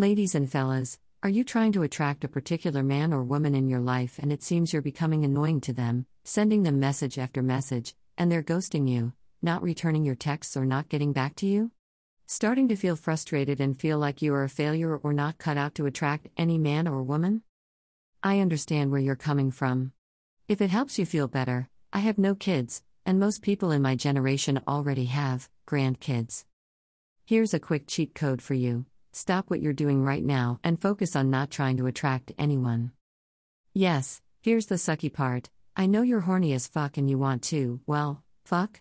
Ladies and fellas, are you trying to attract a particular man or woman in your life and it seems you're becoming annoying to them, sending them message after message, and they're ghosting you, not returning your texts or not getting back to you? Starting to feel frustrated and feel like you are a failure or not cut out to attract any man or woman? I understand where you're coming from. If it helps you feel better, I have no kids, and most people in my generation already have grandkids. Here's a quick cheat code for you stop what you're doing right now and focus on not trying to attract anyone. Yes, here's the sucky part I know you're horny as fuck and you want to, well, fuck?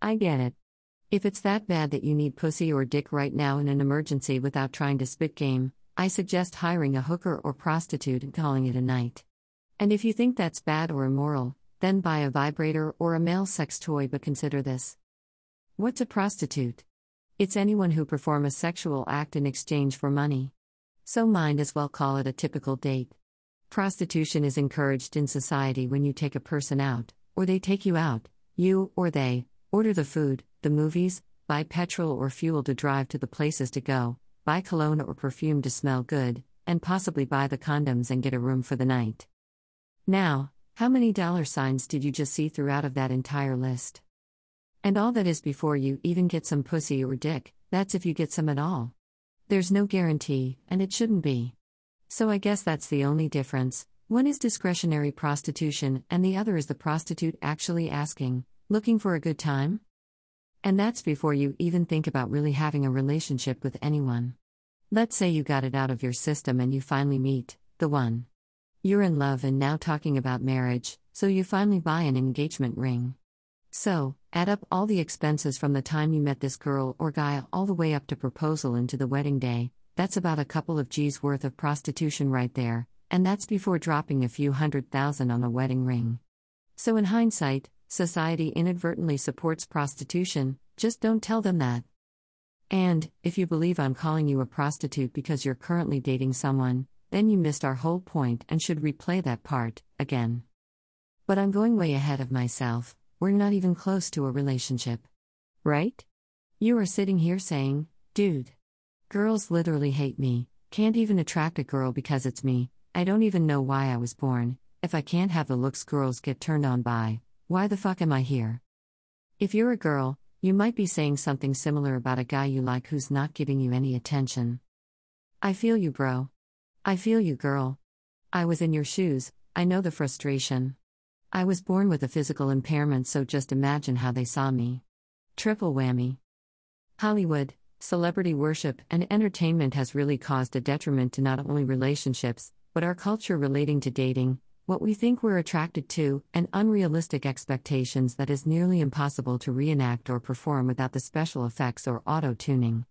I get it. If it's that bad that you need pussy or dick right now in an emergency without trying to spit game, I suggest hiring a hooker or prostitute and calling it a night. And if you think that's bad or immoral, then buy a vibrator or a male sex toy but consider this. What's a prostitute? It's anyone who perform a sexual act in exchange for money. So mind as well call it a typical date. Prostitution is encouraged in society when you take a person out, or they take you out, you or they order the food, the movies, buy petrol or fuel to drive to the places to go, buy cologne or perfume to smell good, and possibly buy the condoms and get a room for the night. Now, how many dollar signs did you just see throughout of that entire list? And all that is before you even get some pussy or dick, that's if you get some at all. There's no guarantee, and it shouldn't be. So I guess that's the only difference. One is discretionary prostitution, and the other is the prostitute actually asking, looking for a good time? And that's before you even think about really having a relationship with anyone. Let's say you got it out of your system and you finally meet the one. You're in love and now talking about marriage, so you finally buy an engagement ring. So, add up all the expenses from the time you met this girl or guy all the way up to proposal into the wedding day, that's about a couple of G's worth of prostitution right there, and that's before dropping a few hundred thousand on a wedding ring. So, in hindsight, society inadvertently supports prostitution, just don't tell them that. And, if you believe I'm calling you a prostitute because you're currently dating someone, then you missed our whole point and should replay that part, again. But I'm going way ahead of myself we're not even close to a relationship. Right? You are sitting here saying, dude, girls literally hate me, can't even attract a girl because it's me, I don't even know why I was born, if I can't have the looks girls get turned on by, why the fuck am I here? If you're a girl, you might be saying something similar about a guy you like who's not giving you any attention. I feel you, bro. I feel you, girl. I was in your shoes, I know the frustration. I was born with a physical impairment, so just imagine how they saw me. Triple whammy. Hollywood, celebrity worship, and entertainment has really caused a detriment to not only relationships, but our culture relating to dating, what we think we're attracted to, and unrealistic expectations that is nearly impossible to reenact or perform without the special effects or auto tuning.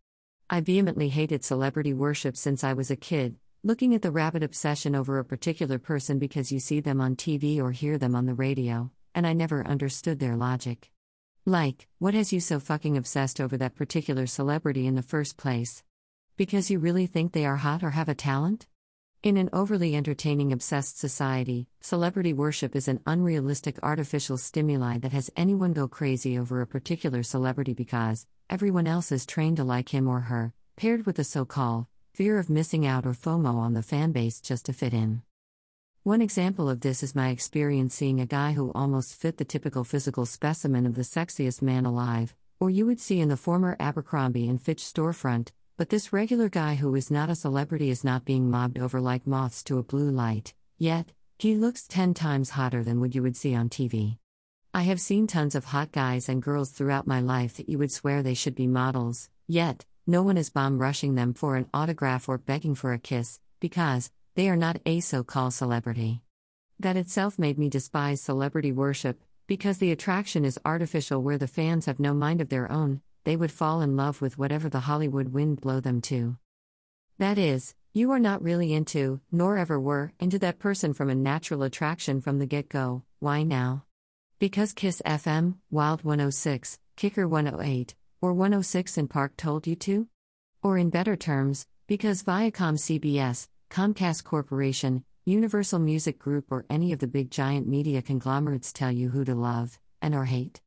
I vehemently hated celebrity worship since I was a kid, Looking at the rabid obsession over a particular person because you see them on TV or hear them on the radio, and I never understood their logic. Like, what has you so fucking obsessed over that particular celebrity in the first place? Because you really think they are hot or have a talent? In an overly entertaining, obsessed society, celebrity worship is an unrealistic artificial stimuli that has anyone go crazy over a particular celebrity because everyone else is trained to like him or her, paired with the so called fear of missing out or FOMO on the fanbase just to fit in. One example of this is my experience seeing a guy who almost fit the typical physical specimen of the sexiest man alive, or you would see in the former Abercrombie and Fitch storefront, but this regular guy who is not a celebrity is not being mobbed over like moths to a blue light, yet, he looks 10 times hotter than what you would see on TV. I have seen tons of hot guys and girls throughout my life that you would swear they should be models, yet, no one is bomb rushing them for an autograph or begging for a kiss, because they are not a so called celebrity. That itself made me despise celebrity worship, because the attraction is artificial where the fans have no mind of their own, they would fall in love with whatever the Hollywood wind blow them to. That is, you are not really into, nor ever were, into that person from a natural attraction from the get go. Why now? Because Kiss FM, Wild 106, Kicker 108, or 106 & Park told you to? Or in better terms, because Viacom CBS, Comcast Corporation, Universal Music Group, or any of the big giant media conglomerates tell you who to love and or hate.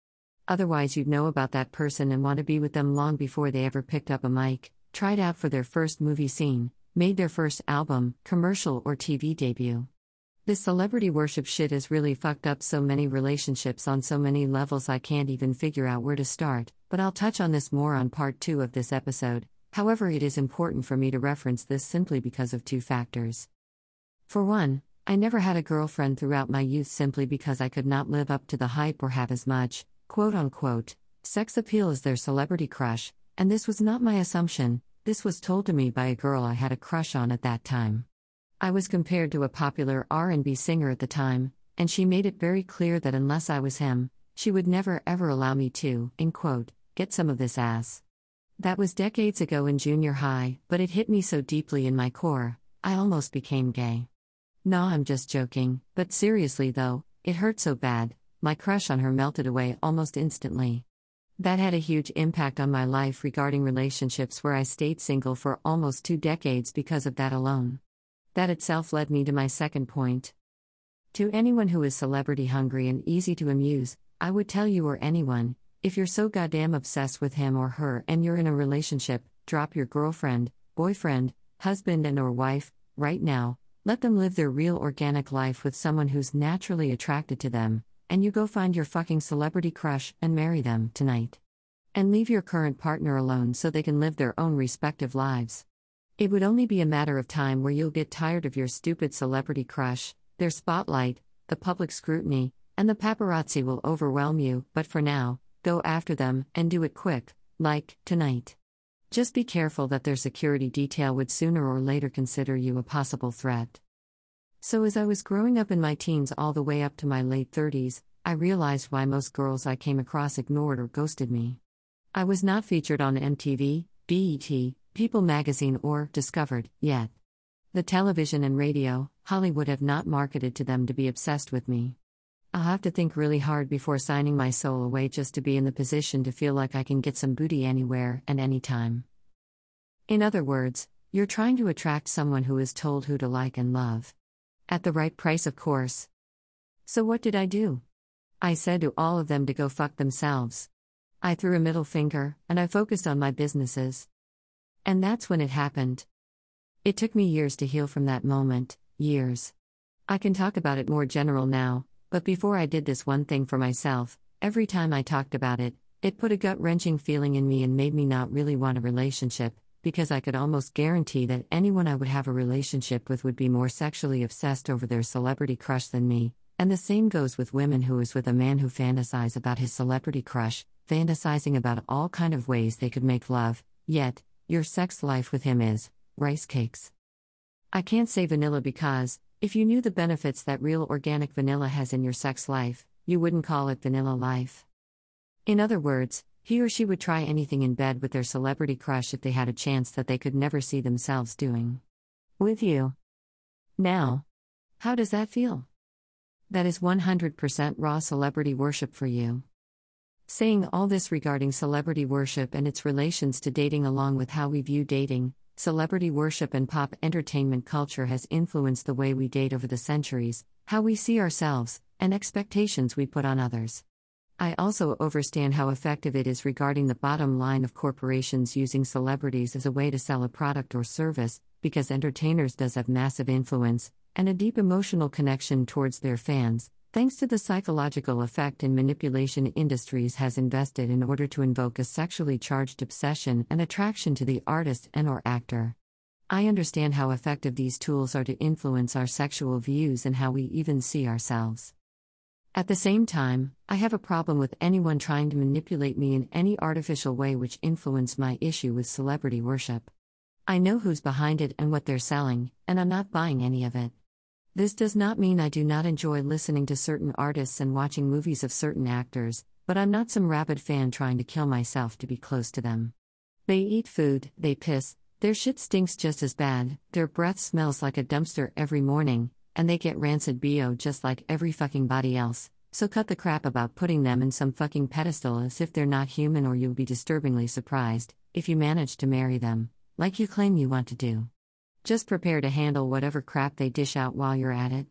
Otherwise, you'd know about that person and want to be with them long before they ever picked up a mic, tried out for their first movie scene, made their first album, commercial, or TV debut. This celebrity worship shit has really fucked up so many relationships on so many levels I can't even figure out where to start, but I'll touch on this more on part 2 of this episode. However, it is important for me to reference this simply because of two factors. For one, I never had a girlfriend throughout my youth simply because I could not live up to the hype or have as much, quote unquote, sex appeal as their celebrity crush, and this was not my assumption, this was told to me by a girl I had a crush on at that time. I was compared to a popular R&B singer at the time, and she made it very clear that unless I was him, she would never ever allow me to, in quote, get some of this ass. That was decades ago in junior high, but it hit me so deeply in my core, I almost became gay. Nah, I'm just joking, but seriously though, it hurt so bad, my crush on her melted away almost instantly. That had a huge impact on my life regarding relationships where I stayed single for almost two decades because of that alone. That itself led me to my second point. To anyone who is celebrity hungry and easy to amuse, I would tell you or anyone, if you're so goddamn obsessed with him or her and you're in a relationship, drop your girlfriend, boyfriend, husband and or wife right now. Let them live their real organic life with someone who's naturally attracted to them, and you go find your fucking celebrity crush and marry them tonight. And leave your current partner alone so they can live their own respective lives. It would only be a matter of time where you'll get tired of your stupid celebrity crush, their spotlight, the public scrutiny, and the paparazzi will overwhelm you, but for now, go after them and do it quick, like tonight. Just be careful that their security detail would sooner or later consider you a possible threat. So, as I was growing up in my teens all the way up to my late 30s, I realized why most girls I came across ignored or ghosted me. I was not featured on MTV, BET, People magazine, or Discovered, yet. The television and radio, Hollywood have not marketed to them to be obsessed with me. I'll have to think really hard before signing my soul away just to be in the position to feel like I can get some booty anywhere and anytime. In other words, you're trying to attract someone who is told who to like and love. At the right price, of course. So, what did I do? I said to all of them to go fuck themselves. I threw a middle finger, and I focused on my businesses. And that's when it happened. It took me years to heal from that moment, years. I can talk about it more general now, but before I did this one thing for myself, every time I talked about it, it put a gut wrenching feeling in me and made me not really want a relationship, because I could almost guarantee that anyone I would have a relationship with would be more sexually obsessed over their celebrity crush than me. And the same goes with women who is with a man who fantasize about his celebrity crush, fantasizing about all kind of ways they could make love, yet, your sex life with him is rice cakes. I can't say vanilla because, if you knew the benefits that real organic vanilla has in your sex life, you wouldn't call it vanilla life. In other words, he or she would try anything in bed with their celebrity crush if they had a chance that they could never see themselves doing. With you. Now, how does that feel? That is 100% raw celebrity worship for you. Saying all this regarding celebrity worship and its relations to dating, along with how we view dating, celebrity worship and pop entertainment culture has influenced the way we date over the centuries, how we see ourselves, and expectations we put on others. I also understand how effective it is regarding the bottom line of corporations using celebrities as a way to sell a product or service, because entertainers does have massive influence and a deep emotional connection towards their fans, thanks to the psychological effect and manipulation industries has invested in order to invoke a sexually charged obsession and attraction to the artist and or actor. I understand how effective these tools are to influence our sexual views and how we even see ourselves. At the same time, I have a problem with anyone trying to manipulate me in any artificial way which influence my issue with celebrity worship. I know who's behind it and what they're selling, and I'm not buying any of it. This does not mean I do not enjoy listening to certain artists and watching movies of certain actors, but I'm not some rabid fan trying to kill myself to be close to them. They eat food, they piss, their shit stinks just as bad, their breath smells like a dumpster every morning, and they get rancid BO just like every fucking body else. So cut the crap about putting them in some fucking pedestal as if they're not human or you'll be disturbingly surprised if you manage to marry them, like you claim you want to do. Just prepare to handle whatever crap they dish out while you're at it.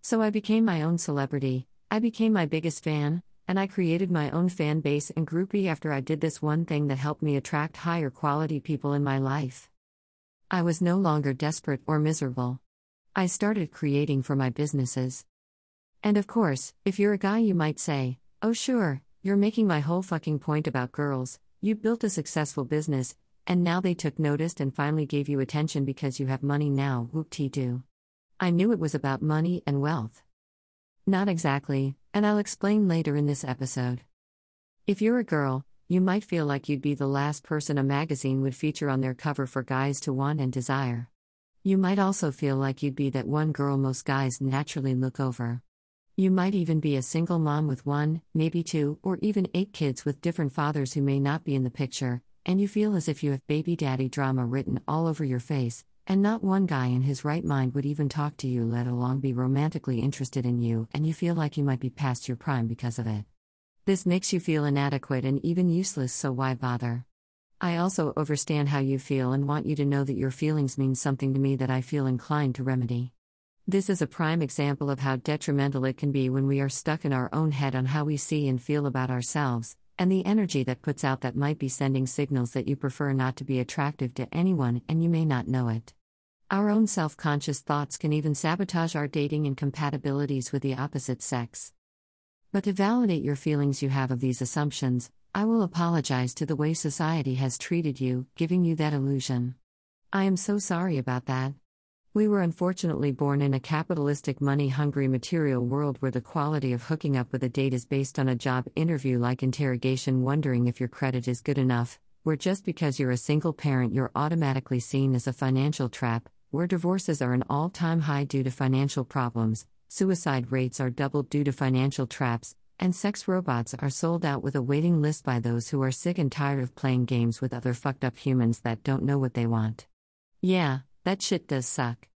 So I became my own celebrity, I became my biggest fan, and I created my own fan base and groupie after I did this one thing that helped me attract higher quality people in my life. I was no longer desperate or miserable. I started creating for my businesses. And of course, if you're a guy, you might say, oh, sure, you're making my whole fucking point about girls. You built a successful business, and now they took notice and finally gave you attention because you have money now, whoop tee doo. I knew it was about money and wealth. Not exactly, and I'll explain later in this episode. If you're a girl, you might feel like you'd be the last person a magazine would feature on their cover for guys to want and desire. You might also feel like you'd be that one girl most guys naturally look over. You might even be a single mom with one, maybe two, or even eight kids with different fathers who may not be in the picture, and you feel as if you have baby daddy drama written all over your face, and not one guy in his right mind would even talk to you, let alone be romantically interested in you, and you feel like you might be past your prime because of it. This makes you feel inadequate and even useless, so why bother? I also understand how you feel and want you to know that your feelings mean something to me that I feel inclined to remedy. This is a prime example of how detrimental it can be when we are stuck in our own head on how we see and feel about ourselves, and the energy that puts out that might be sending signals that you prefer not to be attractive to anyone and you may not know it. Our own self conscious thoughts can even sabotage our dating and compatibilities with the opposite sex. But to validate your feelings you have of these assumptions, I will apologize to the way society has treated you, giving you that illusion. I am so sorry about that. We were unfortunately born in a capitalistic, money hungry material world where the quality of hooking up with a date is based on a job interview like interrogation, wondering if your credit is good enough, where just because you're a single parent you're automatically seen as a financial trap, where divorces are an all time high due to financial problems, suicide rates are doubled due to financial traps, and sex robots are sold out with a waiting list by those who are sick and tired of playing games with other fucked up humans that don't know what they want. Yeah, that shit does suck.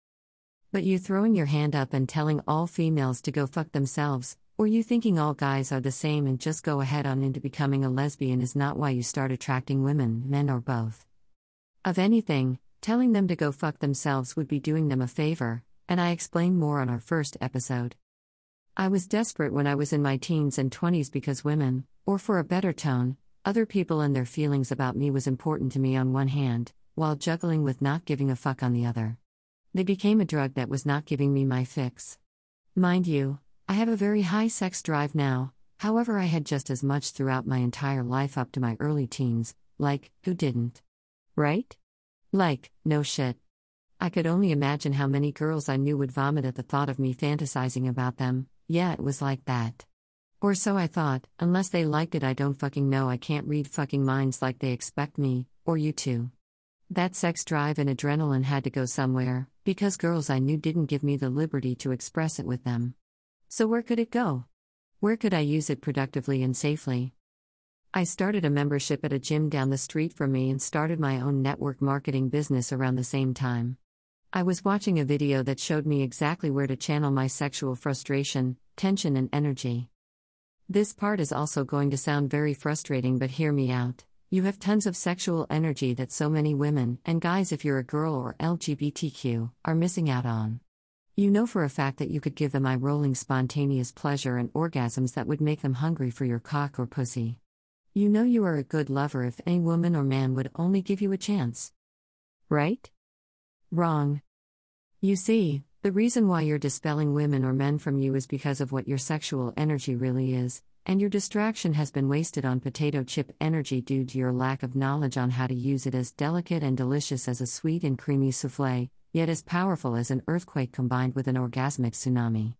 But you throwing your hand up and telling all females to go fuck themselves, or you thinking all guys are the same and just go ahead on into becoming a lesbian is not why you start attracting women, men, or both. Of anything, telling them to go fuck themselves would be doing them a favor, and I explain more on our first episode. I was desperate when I was in my teens and 20s because women, or for a better tone, other people and their feelings about me was important to me on one hand, while juggling with not giving a fuck on the other. They became a drug that was not giving me my fix. Mind you, I have a very high sex drive now, however, I had just as much throughout my entire life up to my early teens, like, who didn't? Right? Like, no shit. I could only imagine how many girls I knew would vomit at the thought of me fantasizing about them. Yeah, it was like that. Or so I thought, unless they liked it, I don't fucking know. I can't read fucking minds like they expect me, or you to. That sex drive and adrenaline had to go somewhere, because girls I knew didn't give me the liberty to express it with them. So where could it go? Where could I use it productively and safely? I started a membership at a gym down the street from me and started my own network marketing business around the same time. I was watching a video that showed me exactly where to channel my sexual frustration, tension, and energy. This part is also going to sound very frustrating, but hear me out. You have tons of sexual energy that so many women, and guys if you're a girl or LGBTQ, are missing out on. You know for a fact that you could give them eye rolling spontaneous pleasure and orgasms that would make them hungry for your cock or pussy. You know you are a good lover if any woman or man would only give you a chance. Right? Wrong. You see, the reason why you're dispelling women or men from you is because of what your sexual energy really is, and your distraction has been wasted on potato chip energy due to your lack of knowledge on how to use it as delicate and delicious as a sweet and creamy souffle, yet as powerful as an earthquake combined with an orgasmic tsunami.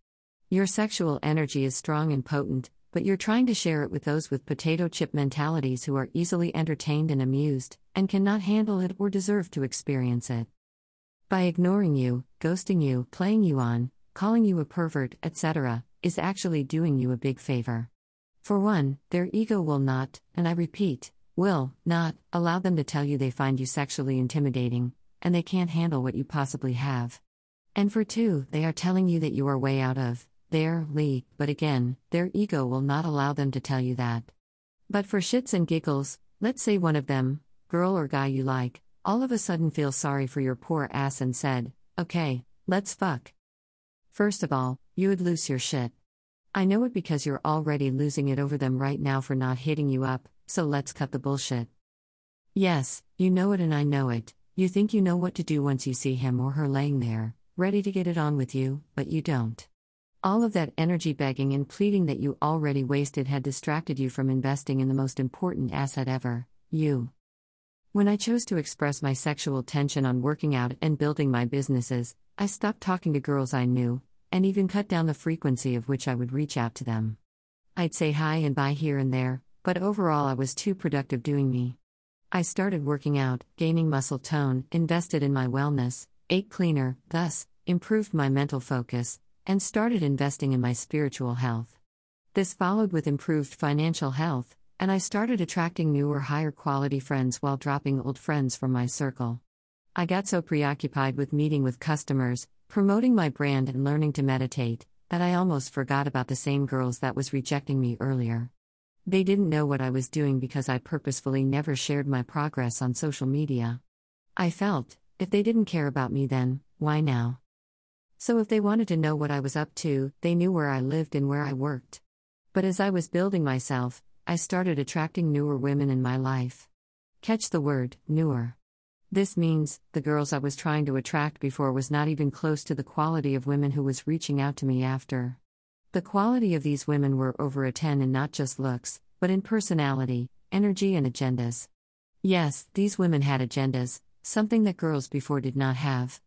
Your sexual energy is strong and potent, but you're trying to share it with those with potato chip mentalities who are easily entertained and amused, and cannot handle it or deserve to experience it. By ignoring you, ghosting you, playing you on, calling you a pervert, etc., is actually doing you a big favor. For one, their ego will not, and I repeat, will not, allow them to tell you they find you sexually intimidating, and they can't handle what you possibly have. And for two, they are telling you that you are way out of their league, but again, their ego will not allow them to tell you that. But for shits and giggles, let's say one of them, girl or guy you like, all of a sudden feels sorry for your poor ass and said, Okay, let's fuck. First of all, you would lose your shit. I know it because you're already losing it over them right now for not hitting you up, so let's cut the bullshit. Yes, you know it and I know it, You think you know what to do once you see him or her laying there, ready to get it on with you, but you don't. All of that energy begging and pleading that you already wasted had distracted you from investing in the most important asset ever you. When I chose to express my sexual tension on working out and building my businesses, I stopped talking to girls I knew, and even cut down the frequency of which I would reach out to them. I'd say hi and bye here and there, but overall I was too productive doing me. I started working out, gaining muscle tone, invested in my wellness, ate cleaner, thus, improved my mental focus, and started investing in my spiritual health. This followed with improved financial health, and I started attracting newer, higher quality friends while dropping old friends from my circle. I got so preoccupied with meeting with customers, promoting my brand, and learning to meditate that I almost forgot about the same girls that was rejecting me earlier. They didn't know what I was doing because I purposefully never shared my progress on social media. I felt, if they didn't care about me then, why now? So if they wanted to know what I was up to, they knew where I lived and where I worked. But as I was building myself, I started attracting newer women in my life. Catch the word, newer. This means, the girls I was trying to attract before was not even close to the quality of women who was reaching out to me after. The quality of these women were over a 10 in not just looks, but in personality, energy, and agendas. Yes, these women had agendas, something that girls before did not have.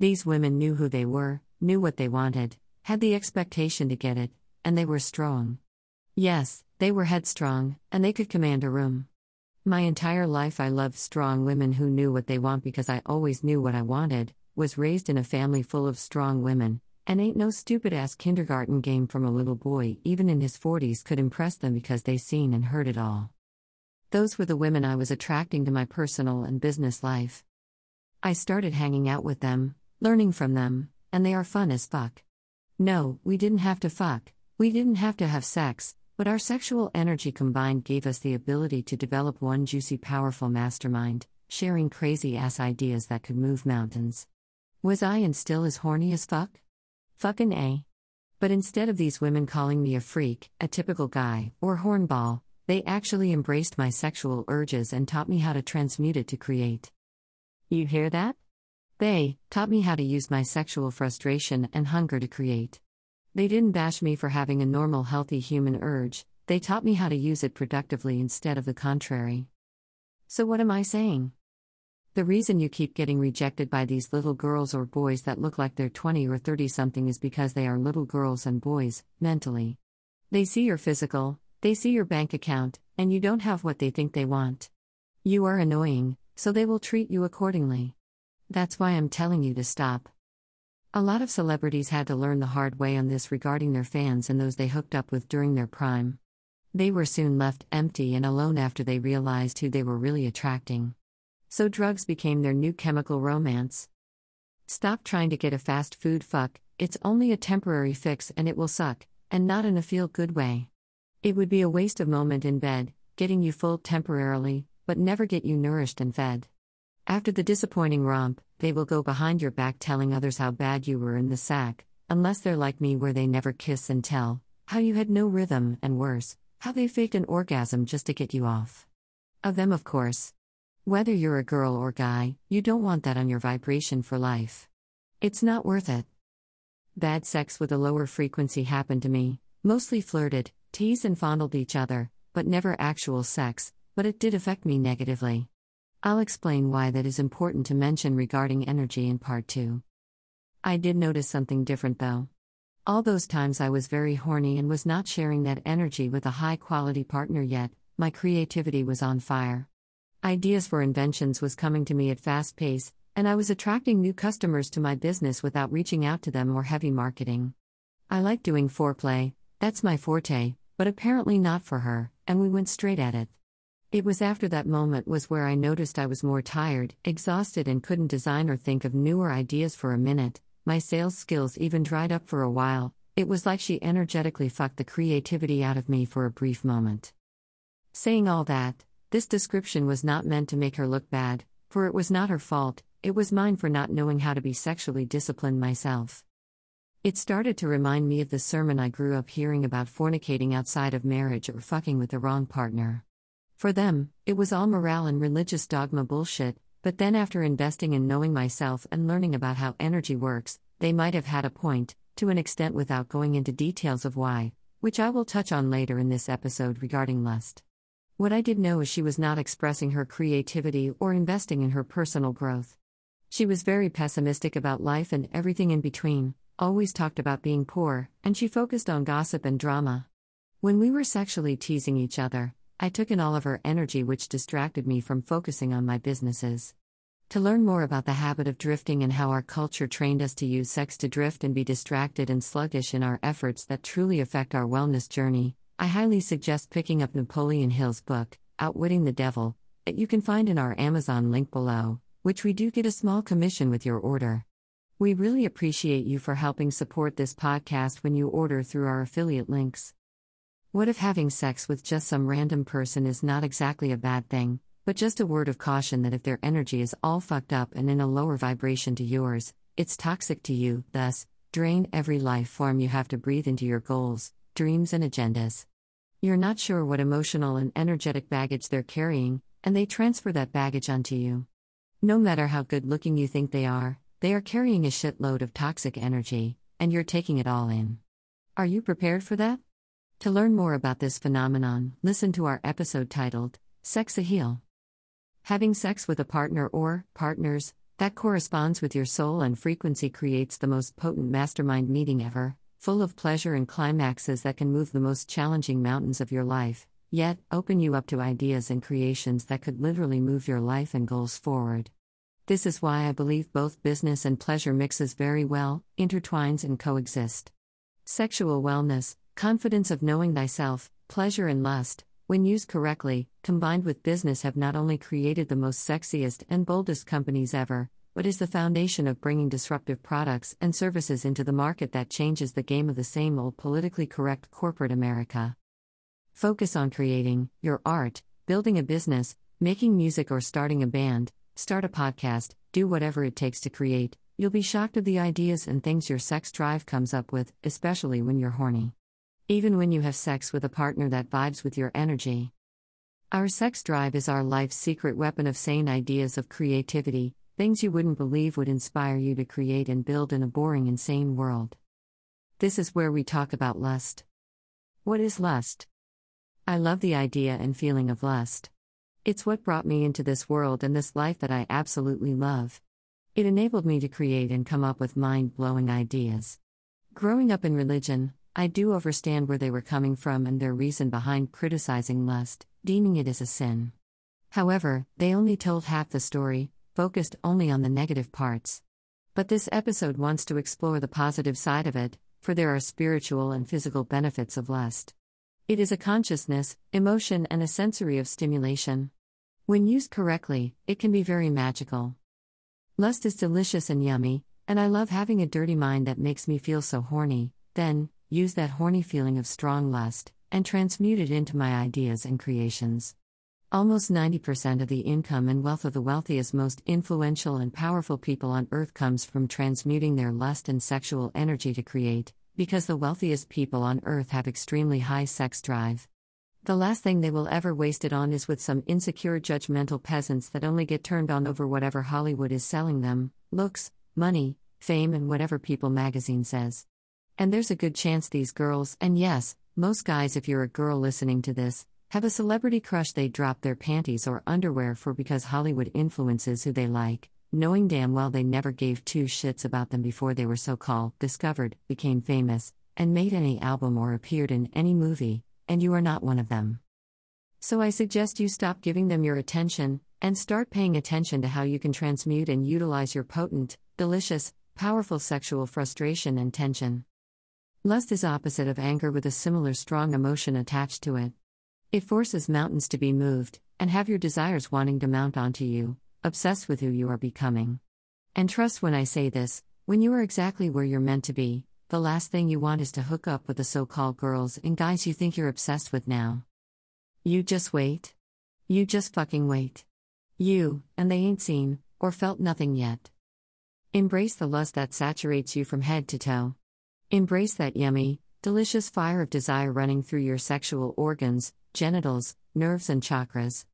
These women knew who they were, knew what they wanted, had the expectation to get it, and they were strong. Yes, they were headstrong, and they could command a room. My entire life, I loved strong women who knew what they want because I always knew what I wanted, was raised in a family full of strong women, and ain't no stupid ass kindergarten game from a little boy, even in his 40s, could impress them because they seen and heard it all. Those were the women I was attracting to my personal and business life. I started hanging out with them, learning from them, and they are fun as fuck. No, we didn't have to fuck, we didn't have to have sex, but our sexual energy combined gave us the ability to develop one juicy, powerful mastermind, sharing crazy ass ideas that could move mountains. Was I and still as horny as fuck? Fucking A. But instead of these women calling me a freak, a typical guy, or hornball, they actually embraced my sexual urges and taught me how to transmute it to create. You hear that? They taught me how to use my sexual frustration and hunger to create. They didn't bash me for having a normal, healthy human urge, they taught me how to use it productively instead of the contrary. So, what am I saying? The reason you keep getting rejected by these little girls or boys that look like they're 20 or 30 something is because they are little girls and boys, mentally. They see your physical, they see your bank account, and you don't have what they think they want. You are annoying, so they will treat you accordingly. That's why I'm telling you to stop. A lot of celebrities had to learn the hard way on this regarding their fans and those they hooked up with during their prime. They were soon left empty and alone after they realized who they were really attracting. So drugs became their new chemical romance. Stop trying to get a fast food fuck, it's only a temporary fix and it will suck, and not in a feel good way. It would be a waste of moment in bed, getting you full temporarily, but never get you nourished and fed. After the disappointing romp, they will go behind your back telling others how bad you were in the sack, unless they're like me where they never kiss and tell how you had no rhythm, and worse, how they faked an orgasm just to get you off. Of them, of course. Whether you're a girl or guy, you don't want that on your vibration for life. It's not worth it. Bad sex with a lower frequency happened to me, mostly flirted, teased, and fondled each other, but never actual sex, but it did affect me negatively. I'll explain why that is important to mention regarding energy in part 2. I did notice something different though. All those times I was very horny and was not sharing that energy with a high quality partner yet, my creativity was on fire. Ideas for inventions was coming to me at fast pace, and I was attracting new customers to my business without reaching out to them or heavy marketing. I like doing foreplay, that's my forte, but apparently not for her, and we went straight at it. It was after that moment was where I noticed I was more tired, exhausted and couldn't design or think of newer ideas for a minute. My sales skills even dried up for a while. It was like she energetically fucked the creativity out of me for a brief moment. Saying all that, this description was not meant to make her look bad, for it was not her fault, it was mine for not knowing how to be sexually disciplined myself. It started to remind me of the sermon I grew up hearing about fornicating outside of marriage or fucking with the wrong partner. For them, it was all morale and religious dogma bullshit, But then, after investing in knowing myself and learning about how energy works, they might have had a point, to an extent without going into details of why, which I will touch on later in this episode regarding lust. What I did know is she was not expressing her creativity or investing in her personal growth. She was very pessimistic about life and everything in between, always talked about being poor, and she focused on gossip and drama. When we were sexually teasing each other, I took in all of her energy, which distracted me from focusing on my businesses. To learn more about the habit of drifting and how our culture trained us to use sex to drift and be distracted and sluggish in our efforts that truly affect our wellness journey, I highly suggest picking up Napoleon Hill's book, Outwitting the Devil, that you can find in our Amazon link below, which we do get a small commission with your order. We really appreciate you for helping support this podcast when you order through our affiliate links. What if having sex with just some random person is not exactly a bad thing, but just a word of caution that if their energy is all fucked up and in a lower vibration to yours, it's toxic to you, thus, drain every life form you have to breathe into your goals, dreams, and agendas. You're not sure what emotional and energetic baggage they're carrying, and they transfer that baggage onto you. No matter how good looking you think they are, they are carrying a shitload of toxic energy, and you're taking it all in. Are you prepared for that? To learn more about this phenomenon, listen to our episode titled Sex a Heal. Having sex with a partner or partners that corresponds with your soul and frequency creates the most potent mastermind meeting ever, full of pleasure and climaxes that can move the most challenging mountains of your life, yet open you up to ideas and creations that could literally move your life and goals forward. This is why I believe both business and pleasure mixes very well, intertwines and coexist. Sexual wellness, Confidence of knowing thyself, pleasure and lust, when used correctly, combined with business, have not only created the most sexiest and boldest companies ever, but is the foundation of bringing disruptive products and services into the market that changes the game of the same old politically correct corporate America. Focus on creating your art, building a business, making music, or starting a band, start a podcast, do whatever it takes to create. You'll be shocked at the ideas and things your sex drive comes up with, especially when you're horny. Even when you have sex with a partner that vibes with your energy. Our sex drive is our life's secret weapon of sane ideas of creativity, things you wouldn't believe would inspire you to create and build in a boring, insane world. This is where we talk about lust. What is lust? I love the idea and feeling of lust. It's what brought me into this world and this life that I absolutely love. It enabled me to create and come up with mind blowing ideas. Growing up in religion, I do understand where they were coming from and their reason behind criticizing lust, deeming it as a sin. However, they only told half the story, focused only on the negative parts. But this episode wants to explore the positive side of it, for there are spiritual and physical benefits of lust. It is a consciousness, emotion, and a sensory of stimulation. When used correctly, it can be very magical. Lust is delicious and yummy, and I love having a dirty mind that makes me feel so horny. Then, use that horny feeling of strong lust, and transmute it into my ideas and creations. Almost 90% of the income and wealth of the wealthiest, most influential, and powerful people on earth comes from transmuting their lust and sexual energy to create, because the wealthiest people on earth have extremely high sex drive. The last thing they will ever waste it on is with some insecure, judgmental peasants that only get turned on over whatever Hollywood is selling them looks, money, fame, and whatever People magazine says. And there's a good chance these girls, and yes, most guys, if you're a girl listening to this, have a celebrity crush they drop their panties or underwear for because Hollywood influences who they like, knowing damn well they never gave two shits about them before they were so called discovered, became famous, and made any album or appeared in any movie, and you are not one of them. So I suggest you stop giving them your attention and start paying attention to how you can transmute and utilize your potent, delicious, powerful sexual frustration and tension. Lust is opposite of anger with a similar strong emotion attached to it. It forces mountains to be moved, and have your desires wanting to mount onto you, obsessed with who you are becoming. And trust when I say this, when you are exactly where you're meant to be, the last thing you want is to hook up with the so called girls and guys you think you're obsessed with now. You just wait. You just fucking wait. You, and they ain't seen, or felt nothing yet. Embrace the lust that saturates you from head to toe. Embrace that yummy, delicious fire of desire running through your sexual organs, genitals, nerves, and chakras.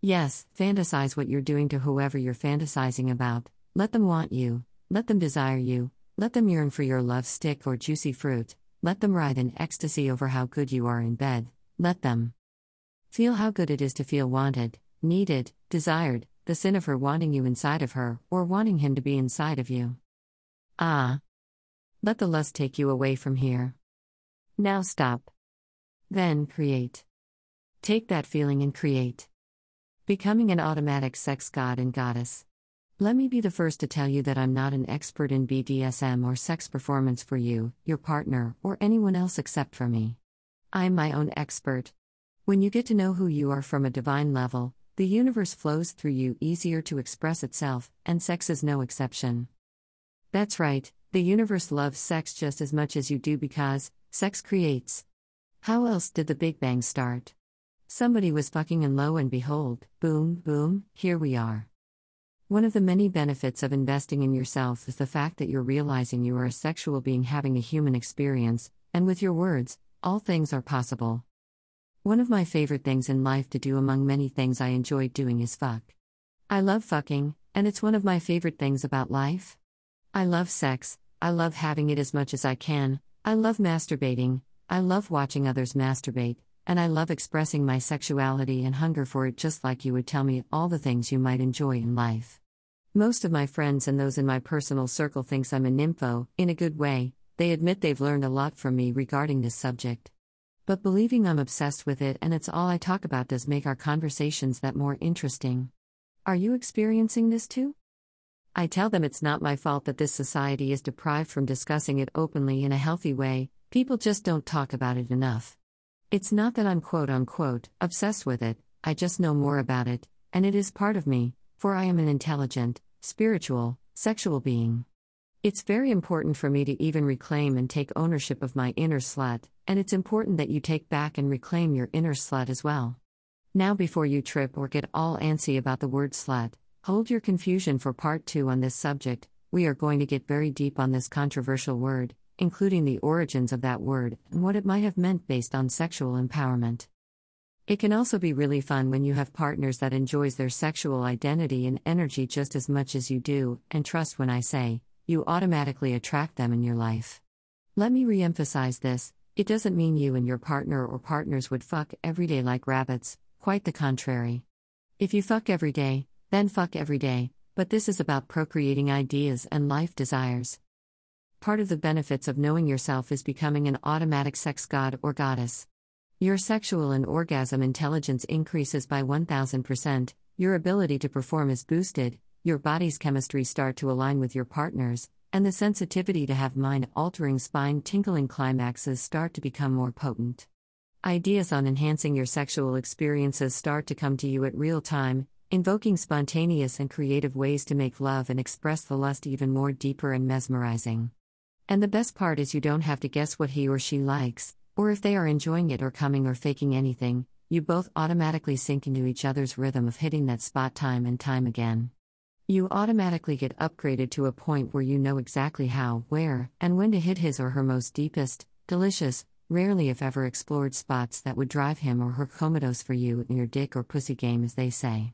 Yes, fantasize what you're doing to whoever you're fantasizing about. Let them want you. Let them desire you. Let them yearn for your love stick or juicy fruit. Let them writhe in ecstasy over how good you are in bed. Let them feel how good it is to feel wanted, needed, desired, the sin of her wanting you inside of her, or wanting him to be inside of you. Ah. Let the lust take you away from here. Now stop. Then create. Take that feeling and create. Becoming an automatic sex god and goddess. Let me be the first to tell you that I'm not an expert in BDSM or sex performance for you, your partner, or anyone else except for me. I'm my own expert. When you get to know who you are from a divine level, the universe flows through you easier to express itself, and sex is no exception. That's right, the universe loves sex just as much as you do because sex creates. How else did the Big Bang start? Somebody was fucking, and lo and behold, boom, boom, here we are. One of the many benefits of investing in yourself is the fact that you're realizing you are a sexual being having a human experience, and with your words, all things are possible. One of my favorite things in life to do among many things I enjoy doing is fuck. I love fucking, and it's one of my favorite things about life. I love sex, I love having it as much as I can, I love masturbating, I love watching others masturbate, and I love expressing my sexuality and hunger for it just like you would tell me all the things you might enjoy in life. Most of my friends and those in my personal circle thinks I'm a nympho, in a good way. They admit they've learned a lot from me regarding this subject. But believing I'm obsessed with it and it's all I talk about does make our conversations that more interesting. Are you experiencing this too? I tell them it's not my fault that this society is deprived from discussing it openly in a healthy way, people just don't talk about it enough. It's not that I'm quote unquote obsessed with it, I just know more about it, and it is part of me, for I am an intelligent, spiritual, sexual being. It's very important for me to even reclaim and take ownership of my inner slut, and it's important that you take back and reclaim your inner slut as well. Now, before you trip or get all antsy about the word slut, hold your confusion for part two on this subject. We are going to get very deep on this controversial word, including the origins of that word and what it might have meant based on sexual empowerment. It can also be really fun when you have partners that enjoys their sexual identity and energy just as much as you do, and trust when I say, you automatically attract them in your life. Let me re-emphasize this, it doesn't mean you and your partner or partners would fuck every day like rabbits, quite the contrary. If you fuck every day, then fuck every day, but this is about procreating ideas and life desires part of the benefits of knowing yourself is becoming an automatic sex god or goddess. Your sexual and orgasm intelligence increases by 1000%, your ability to perform is boosted, your body's chemistry start to align with your partner's, and the sensitivity to have mind altering spine tingling climaxes start to become more potent. Ideas on enhancing your sexual experiences start to come to you at real time, invoking spontaneous and creative ways to make love and express the lust even more deeper and mesmerizing. And the best part is you don't have to guess what he or she likes, or if they are enjoying it or coming or faking anything, you both automatically sink into each other's rhythm of hitting that spot time and time again. You automatically get upgraded to a point where you know exactly how, where, and when to hit his or her most deepest, delicious, rarely if ever explored spots that would drive him or her comatose for you in your dick or pussy game, as they say.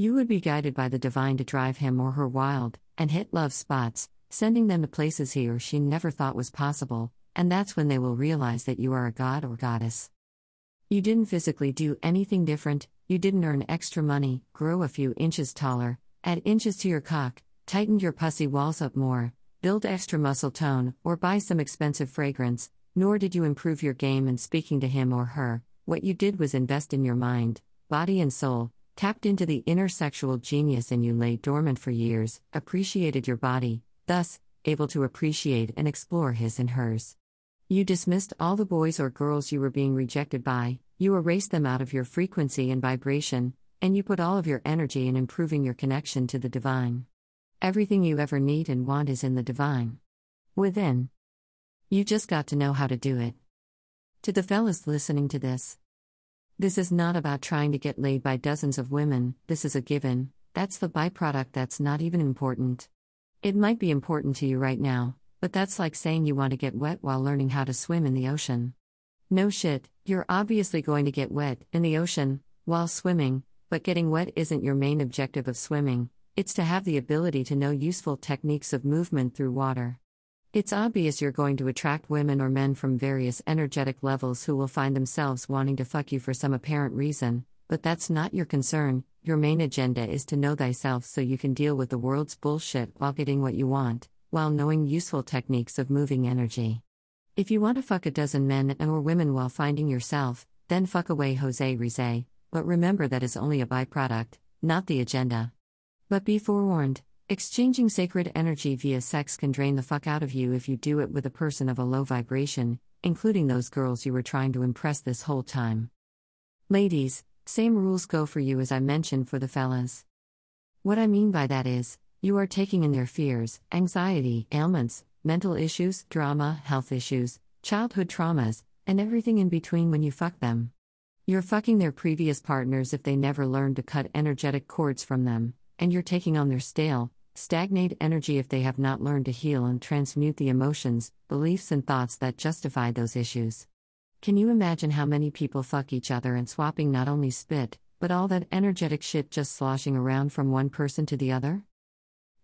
You would be guided by the divine to drive him or her wild, and hit love spots, sending them to places he or she never thought was possible, and that's when they will realize that you are a god or goddess. You didn't physically do anything different, you didn't earn extra money, grow a few inches taller, add inches to your cock, tightened your pussy walls up more, build extra muscle tone, or buy some expensive fragrance, nor did you improve your game in speaking to him or her. What you did was invest in your mind, body, and soul, tapped into the inner sexual genius in you lay dormant for years, appreciated your body, thus, able to appreciate and explore his and hers. You dismissed all the boys or girls you were being rejected by, you erased them out of your frequency and vibration, and you put all of your energy in improving your connection to the divine. Everything you ever need and want is in the divine. Within. You just got to know how to do it. To the fellas listening to this, this is not about trying to get laid by dozens of women, this is a given, that's the byproduct that's not even important. It might be important to you right now, but that's like saying you want to get wet while learning how to swim in the ocean. No shit, you're obviously going to get wet in the ocean while swimming, But getting wet isn't your main objective of swimming, it's to have the ability to know useful techniques of movement through water. It's obvious you're going to attract women or men from various energetic levels who will find themselves wanting to fuck you for some apparent reason, but that's not your concern. Your main agenda is to know thyself so you can deal with the world's bullshit while getting what you want, while knowing useful techniques of moving energy. If you want to fuck a dozen men and or women while finding yourself, then fuck away Jose Rize, but remember that is only a byproduct, not the agenda. But be forewarned, exchanging sacred energy via sex can drain the fuck out of you if you do it with a person of a low vibration, including those girls you were trying to impress this whole time. Ladies, same rules go for you as I mentioned for the fellas. What I mean by that is, you are taking in their fears, anxiety, ailments, mental issues, drama, health issues, childhood traumas, and everything in between when you fuck them. You're fucking their previous partners if they never learned to cut energetic cords from them and you're taking on their stale, stagnate energy if they have not learned to heal and transmute the emotions, beliefs, and thoughts that justify those issues. Can you imagine how many people fuck each other and swapping not only spit, but all that energetic shit just sloshing around from one person to the other?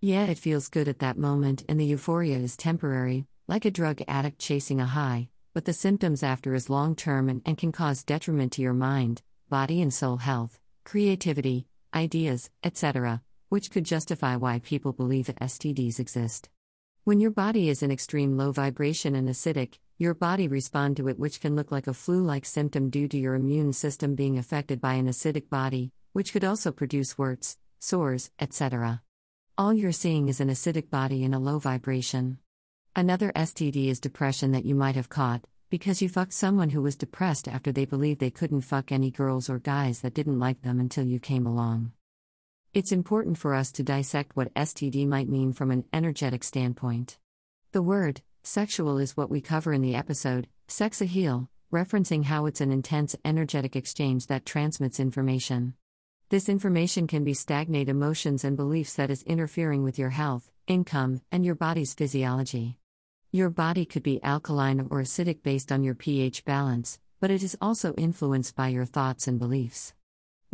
Yeah, it feels good at that moment, and the euphoria is temporary, like a drug addict chasing a high, but the symptoms after is long term and, and can cause detriment to your mind, body, and soul health, creativity, ideas, etc., which could justify why people believe STDs exist. When your body is in extreme low vibration and acidic, your body respond to it which can look like a flu-like symptom due to your immune system being affected by an acidic body, which could also produce warts, sores, etc. All you're seeing is an acidic body in a low vibration. Another STD is depression that you might have caught, because you fucked someone who was depressed after they believed they couldn't fuck any girls or guys that didn't like them until you came along. It's important for us to dissect what STD might mean from an energetic standpoint. The word, sexual, is what we cover in the episode, Sex a Heal, referencing how it's an intense energetic exchange that transmits information. This information can be stagnate emotions and beliefs that is interfering with your health, income, and your body's physiology. Your body could be alkaline or acidic based on your pH balance, but it is also influenced by your thoughts and beliefs.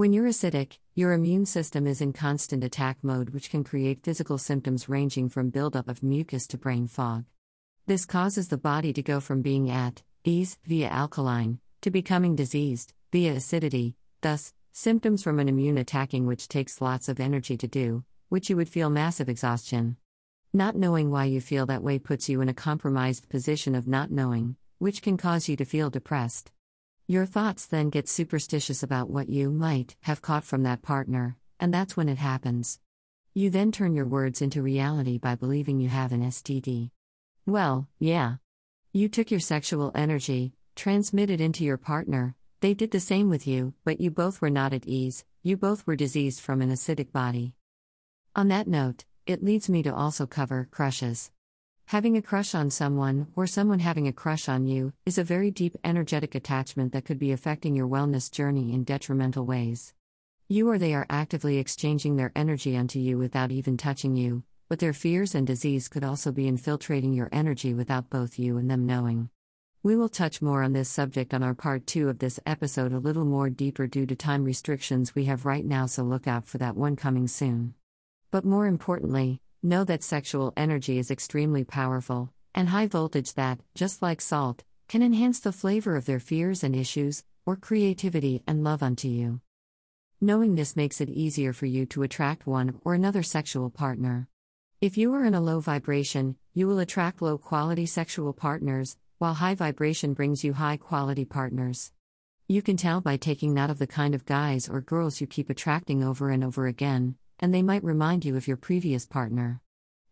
When you're acidic, your immune system is in constant attack mode, which can create physical symptoms ranging from buildup of mucus to brain fog. This causes the body to go from being at ease via alkaline to becoming diseased via acidity, thus, symptoms from an immune attacking which takes lots of energy to do, which you would feel massive exhaustion. Not knowing why you feel that way puts you in a compromised position of not knowing, which can cause you to feel depressed. Your thoughts then get superstitious about what you might have caught from that partner, and that's when it happens. You then turn your words into reality by believing you have an STD. Well, yeah. You took your sexual energy, transmitted into your partner, they did the same with you, but you both were not at ease, you both were diseased from an acidic body. On that note, it leads me to also cover crushes. Having a crush on someone, or someone having a crush on you, is a very deep energetic attachment that could be affecting your wellness journey in detrimental ways. You or they are actively exchanging their energy onto you without even touching you, but their fears and disease could also be infiltrating your energy without both you and them knowing. We will touch more on this subject on our part 2 of this episode a little more deeper due to time restrictions we have right now, so look out for that one coming soon. But more importantly, know that sexual energy is extremely powerful, and high voltage that, just like salt, can enhance the flavor of their fears and issues, or creativity and love unto you. Knowing this makes it easier for you to attract one or another sexual partner. If you are in a low vibration, you will attract low quality sexual partners, while high vibration brings you high quality partners. You can tell by taking note of the kind of guys or girls you keep attracting over and over again, and they might remind you of your previous partner.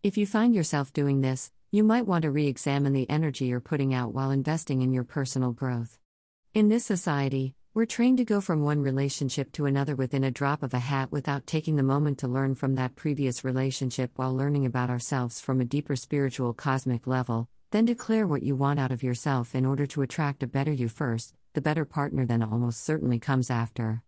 If you find yourself doing this, you might want to re examine the energy you're putting out while investing in your personal growth. In this society, we're trained to go from one relationship to another within a drop of a hat without taking the moment to learn from that previous relationship while learning about ourselves from a deeper spiritual cosmic level, then declare what you want out of yourself in order to attract a better you first, the better partner then almost certainly comes after.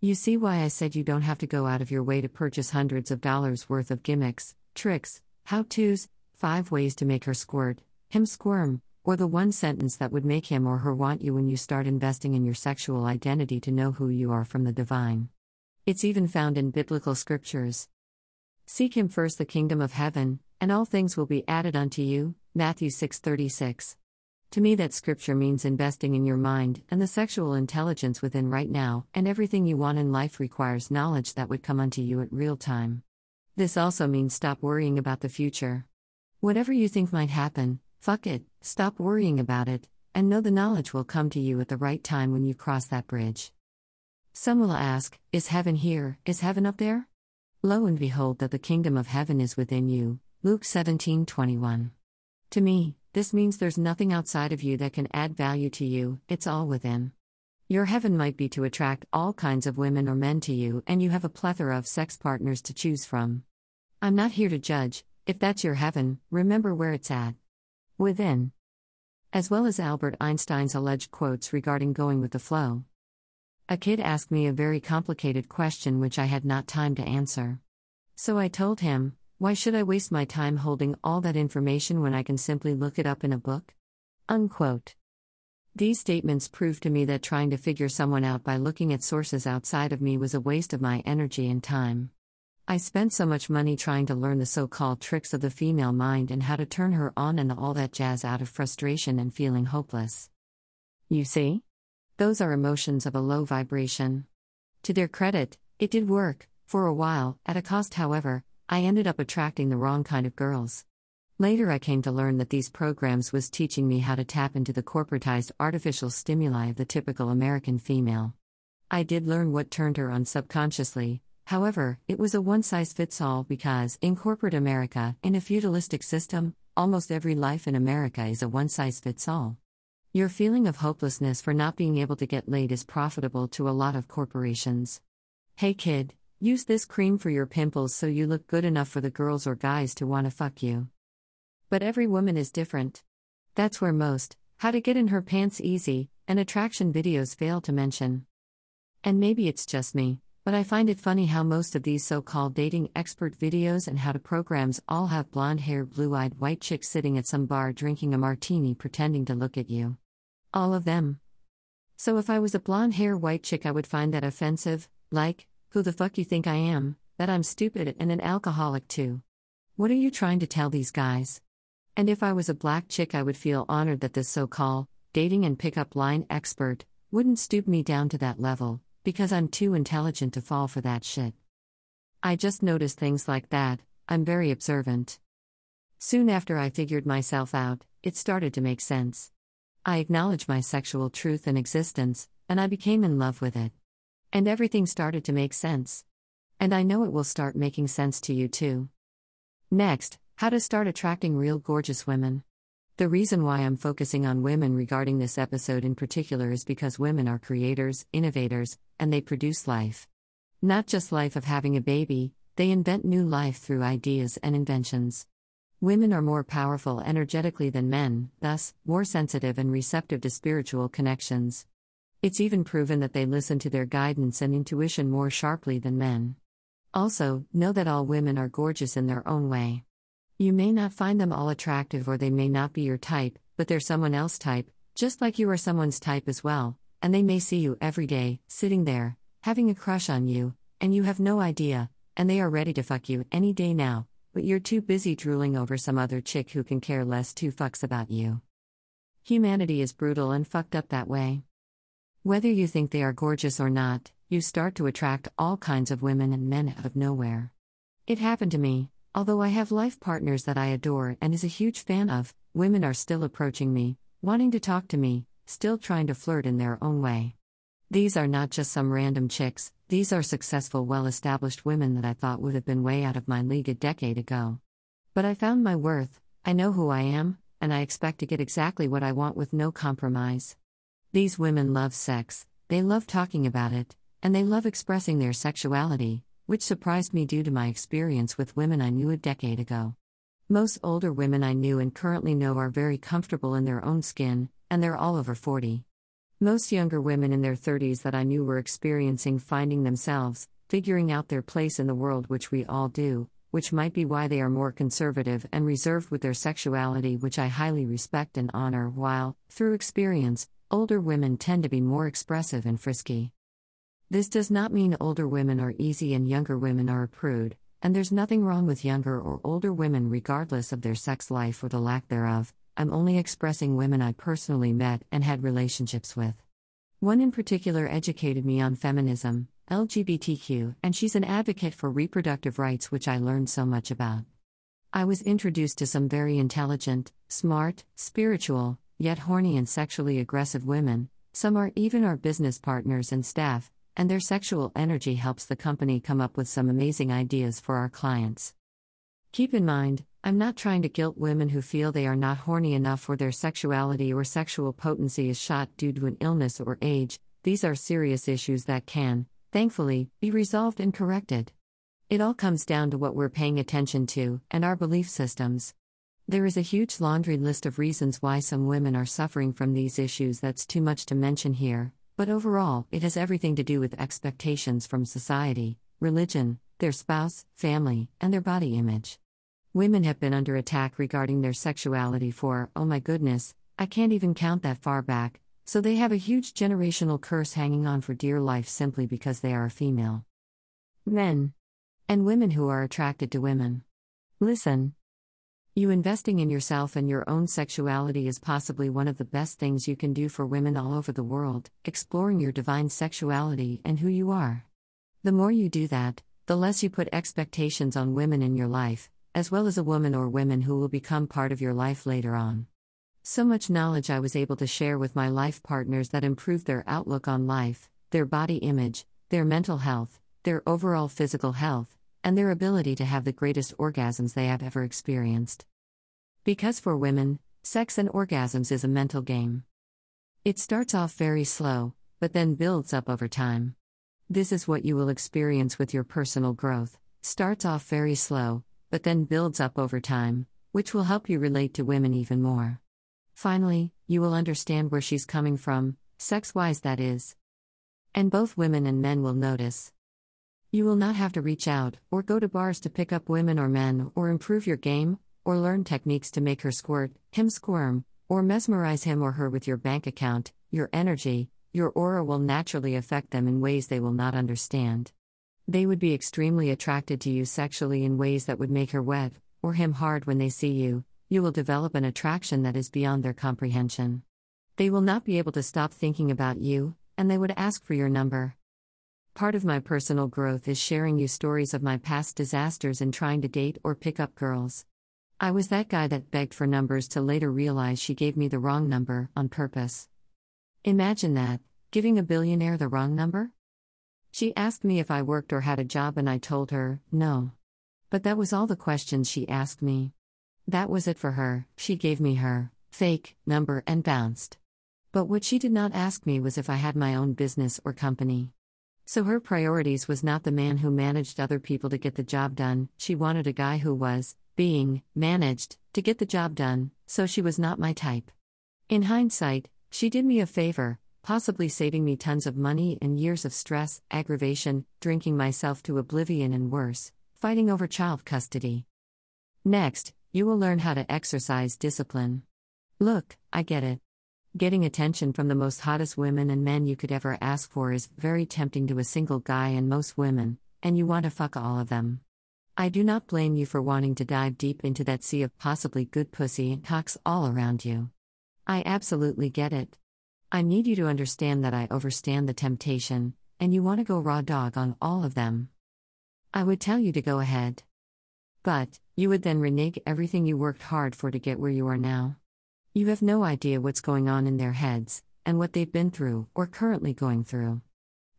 You see why I said you don't have to go out of your way to purchase hundreds of dollars worth of gimmicks, tricks, how to's, five ways to make her squirt, him squirm, or the one sentence that would make him or her want you when you start investing in your sexual identity to know who you are from the divine. It's even found in biblical scriptures. Seek him first the kingdom of heaven, and all things will be added unto you. Matthew 6:36. To me that scripture means investing in your mind and the sexual intelligence within right now, and everything you want in life requires knowledge that would come unto you at real time. This also means stop worrying about the future. Whatever you think might happen, fuck it, stop worrying about it, and know the knowledge will come to you at the right time when you cross that bridge. Some will ask, Is heaven here? Is heaven up there? Lo and behold, that the kingdom of heaven is within you. Luke 17 21. To me, this means there's nothing outside of you that can add value to you, it's all within. Your heaven might be to attract all kinds of women or men to you, and you have a plethora of sex partners to choose from. I'm not here to judge, if that's your heaven, remember where it's at. Within. As well as Albert Einstein's alleged quotes regarding going with the flow. A kid asked me a very complicated question which I had not time to answer. So I told him, Why should I waste my time holding all that information when I can simply look it up in a book? Unquote. These statements prove to me that trying to figure someone out by looking at sources outside of me was a waste of my energy and time. I spent so much money trying to learn the so called tricks of the female mind and how to turn her on and all that jazz out of frustration and feeling hopeless. You see? Those are emotions of a low vibration. To their credit, it did work, for a while, at a cost, however, I ended up attracting the wrong kind of girls. Later, I came to learn that these programs was teaching me how to tap into the corporatized artificial stimuli of the typical American female. I did learn what turned her on subconsciously, however, it was a one size fits all because, in corporate America, in a feudalistic system, almost every life in America is a one size fits all. Your feeling of hopelessness for not being able to get laid is profitable to a lot of corporations. Hey kid, use this cream for your pimples so you look good enough for the girls or guys to want to fuck you. But every woman is different. That's where most, how to get in her pants easy, and attraction videos fail to mention. And maybe it's just me, but I find it funny how most of these so called dating expert videos and how to programs all have blonde haired, blue eyed white chicks sitting at some bar drinking a martini pretending to look at you. All of them. So if I was a blonde hair white chick, I would find that offensive, like, who the fuck you think I am, that I'm stupid and an alcoholic too. What are you trying to tell these guys? And if I was a black chick, I would feel honored that this so called dating and pickup line expert wouldn't stoop me down to that level, because I'm too intelligent to fall for that shit. I just notice things like that, I'm very observant. Soon after I figured myself out, it started to make sense. I acknowledged my sexual truth and existence, and I became in love with it. And everything started to make sense. And I know it will start making sense to you too. Next, how to start attracting real gorgeous women. The reason why I'm focusing on women regarding this episode in particular is because women are creators, innovators, and they produce life. Not just life of having a baby, they invent new life through ideas and inventions. Women are more powerful energetically than men, thus, more sensitive and receptive to spiritual connections. It's even proven that they listen to their guidance and intuition more sharply than men. Also, know that all women are gorgeous in their own way. You may not find them all attractive or they may not be your type, but they're someone else's type, just like you are someone's type as well, and they may see you every day, sitting there, having a crush on you, and you have no idea, and they are ready to fuck you any day now, but you're too busy drooling over some other chick who can care less two fucks about you. Humanity is brutal and fucked up that way. Whether you think they are gorgeous or not, you start to attract all kinds of women and men out of nowhere. It happened to me, Although I have life partners that I adore and is a huge fan of, women are still approaching me, wanting to talk to me, still trying to flirt in their own way. These are not just some random chicks, these are successful, well established women that I thought would have been way out of my league a decade ago. But I found my worth, I know who I am, and I expect to get exactly what I want with no compromise. These women love sex, they love talking about it, and they love expressing their sexuality, which surprised me due to my experience with women I knew a decade ago. Most older women I knew and currently know are very comfortable in their own skin, and they're all over 40. Most younger women in their 30s that I knew were experiencing finding themselves, figuring out their place in the world, which we all do, which might be why they are more conservative and reserved with their sexuality, which I highly respect and honor, while, through experience, older women tend to be more expressive and frisky. This does not mean older women are easy and younger women are a prude, and there's nothing wrong with younger or older women regardless of their sex life or the lack thereof. I'm only expressing women I personally met and had relationships with. One in particular educated me on feminism, LGBTQ, and she's an advocate for reproductive rights, which I learned so much about. I was introduced to some very intelligent, smart, spiritual, yet horny and sexually aggressive women. Some are even our business partners and staff, and their sexual energy helps the company come up with some amazing ideas for our clients. Keep in mind, I'm not trying to guilt women who feel they are not horny enough or their sexuality or sexual potency is shot due to an illness or age. These are serious issues that can, thankfully, be resolved and corrected. It all comes down to what we're paying attention to and our belief systems. There is a huge laundry list of reasons why some women are suffering from these issues that's too much to mention here, but overall, it has everything to do with expectations from society, religion, their spouse, family, and their body image. Women have been under attack regarding their sexuality for, oh my goodness, I can't even count that far back, so they have a huge generational curse hanging on for dear life simply because they are a female. Men. And women who are attracted to women. Listen. You investing in yourself and your own sexuality is possibly one of the best things you can do for women all over the world, exploring your divine sexuality and who you are. The more you do that, the less you put expectations on women in your life, as well as a woman or women who will become part of your life later on. So much knowledge I was able to share with my life partners that improved their outlook on life, their body image, their mental health, their overall physical health, and their ability to have the greatest orgasms they have ever experienced. Because for women, sex and orgasms is a mental game. It starts off very slow, but then builds up over time. This is what you will experience with your personal growth. Starts off very slow, but then builds up over time, which will help you relate to women even more. Finally, you will understand where she's coming from, sex wise, that is. And both women and men will notice. You will not have to reach out, or go to bars to pick up women or men, or improve your game, or learn techniques to make her squirt, him squirm, or mesmerize him or her with your bank account, your energy, your aura will naturally affect them in ways they will not understand. They would be extremely attracted to you sexually in ways that would make her wet, or him hard when they see you, you will develop an attraction that is beyond their comprehension. They will not be able to stop thinking about you, and they would ask for your number. Part of my personal growth is sharing you stories of my past disasters in trying to date or pick up girls. I was that guy that begged for numbers to later realize she gave me the wrong number on purpose. Imagine that, giving a billionaire the wrong number? She asked me if I worked or had a job, and I told her, no. But that was all the questions she asked me. That was it for her, she gave me her fake number and bounced. But what she did not ask me was if I had my own business or company. So her priorities was not the man who managed other people to get the job done, she wanted a guy who was, being, managed, to get the job done, so she was not my type. In hindsight, she did me a favor, possibly saving me tons of money and years of stress, aggravation, drinking myself to oblivion, and worse, fighting over child custody. Next, you will learn how to exercise discipline. Look, I get it. Getting attention from the most hottest women and men you could ever ask for is very tempting to a single guy and most women, and you want to fuck all of them. I do not blame you for wanting to dive deep into that sea of possibly good pussy and cocks all around you. I absolutely get it. I need you to understand that I overstand the temptation, and you want to go raw dog on all of them. I would tell you to go ahead. But, you would then renege everything you worked hard for to get where you are now. You have no idea what's going on in their heads, and what they've been through, or currently going through.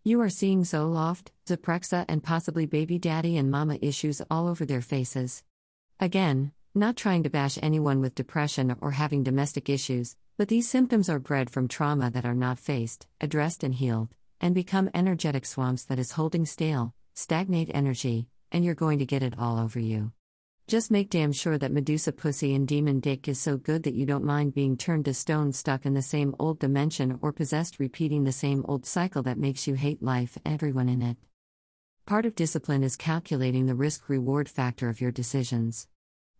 You are seeing Zoloft, Zyprexa, and possibly baby daddy and mama issues all over their faces. Again, not trying to bash anyone with depression or having domestic issues, but these symptoms are bred from trauma that are not faced, addressed, and healed, and become energetic swamps that is holding stale, stagnate energy, and you're going to get it all over you. Just make damn sure that Medusa pussy and demon dick is so good that you don't mind being turned to stone stuck in the same old dimension or possessed repeating the same old cycle that makes you hate life, everyone in it. Part of discipline is calculating the risk reward factor of your decisions.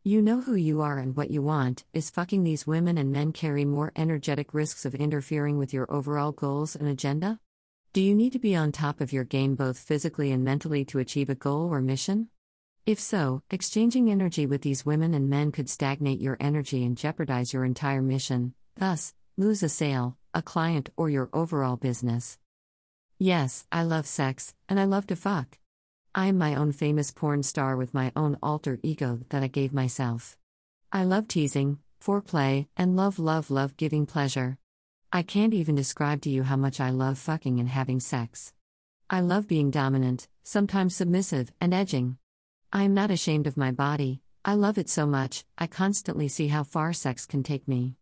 You know who you are and what you want. Is fucking these women and men carry more energetic risks of interfering with your overall goals and agenda? Do you need to be on top of your game both physically and mentally to achieve a goal or mission? If so, exchanging energy with these women and men could stagnate your energy and jeopardize your entire mission, thus, lose a sale, a client, or your overall business. Yes, I love sex, and I love to fuck. I am my own famous porn star with my own alter ego that I gave myself. I love teasing, foreplay, and love, love, love giving pleasure. I can't even describe to you how much I love fucking and having sex. I love being dominant, sometimes submissive, and edging. I am not ashamed of my body, I love it so much, I constantly see how far sex can take me.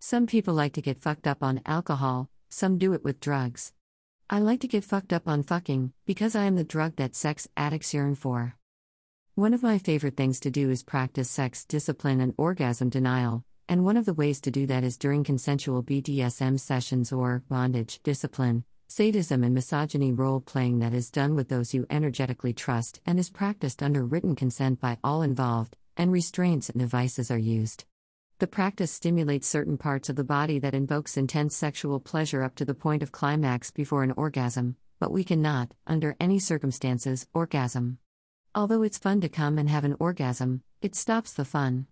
Some people like to get fucked up on alcohol, some do it with drugs. I like to get fucked up on fucking, because I am the drug that sex addicts yearn for. One of my favorite things to do is practice sex discipline and orgasm denial, and one of the ways to do that is during consensual BDSM sessions or bondage discipline, sadism and misogyny role playing that is done with those you energetically trust and is practiced under written consent by all involved, and restraints and devices are used. The practice stimulates certain parts of the body that invokes intense sexual pleasure up to the point of climax before an orgasm, but we cannot, under any circumstances, orgasm. Although it's fun to come and have an orgasm, it stops the fun.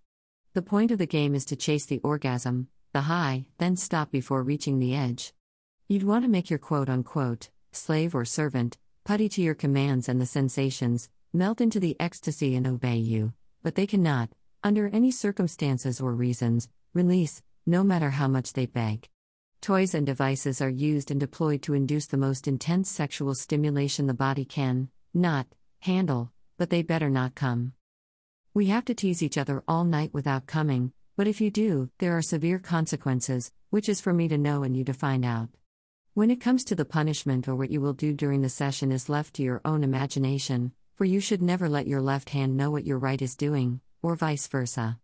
The point of the game is to chase the orgasm, the high, then stop before reaching the edge. You'd want to make your quote unquote slave or servant putty to your commands and the sensations, melt into the ecstasy and obey you, but they cannot, under any circumstances or reasons, release, no matter how much they beg. Toys and devices are used and deployed to induce the most intense sexual stimulation the body can, not, handle, but they better not come. We have to tease each other all night without coming, but if you do, there are severe consequences, which is for me to know and you to find out. When it comes to the punishment or what you will do during the session is left to your own imagination, for you should never let your left hand know what your right is doing, or vice versa.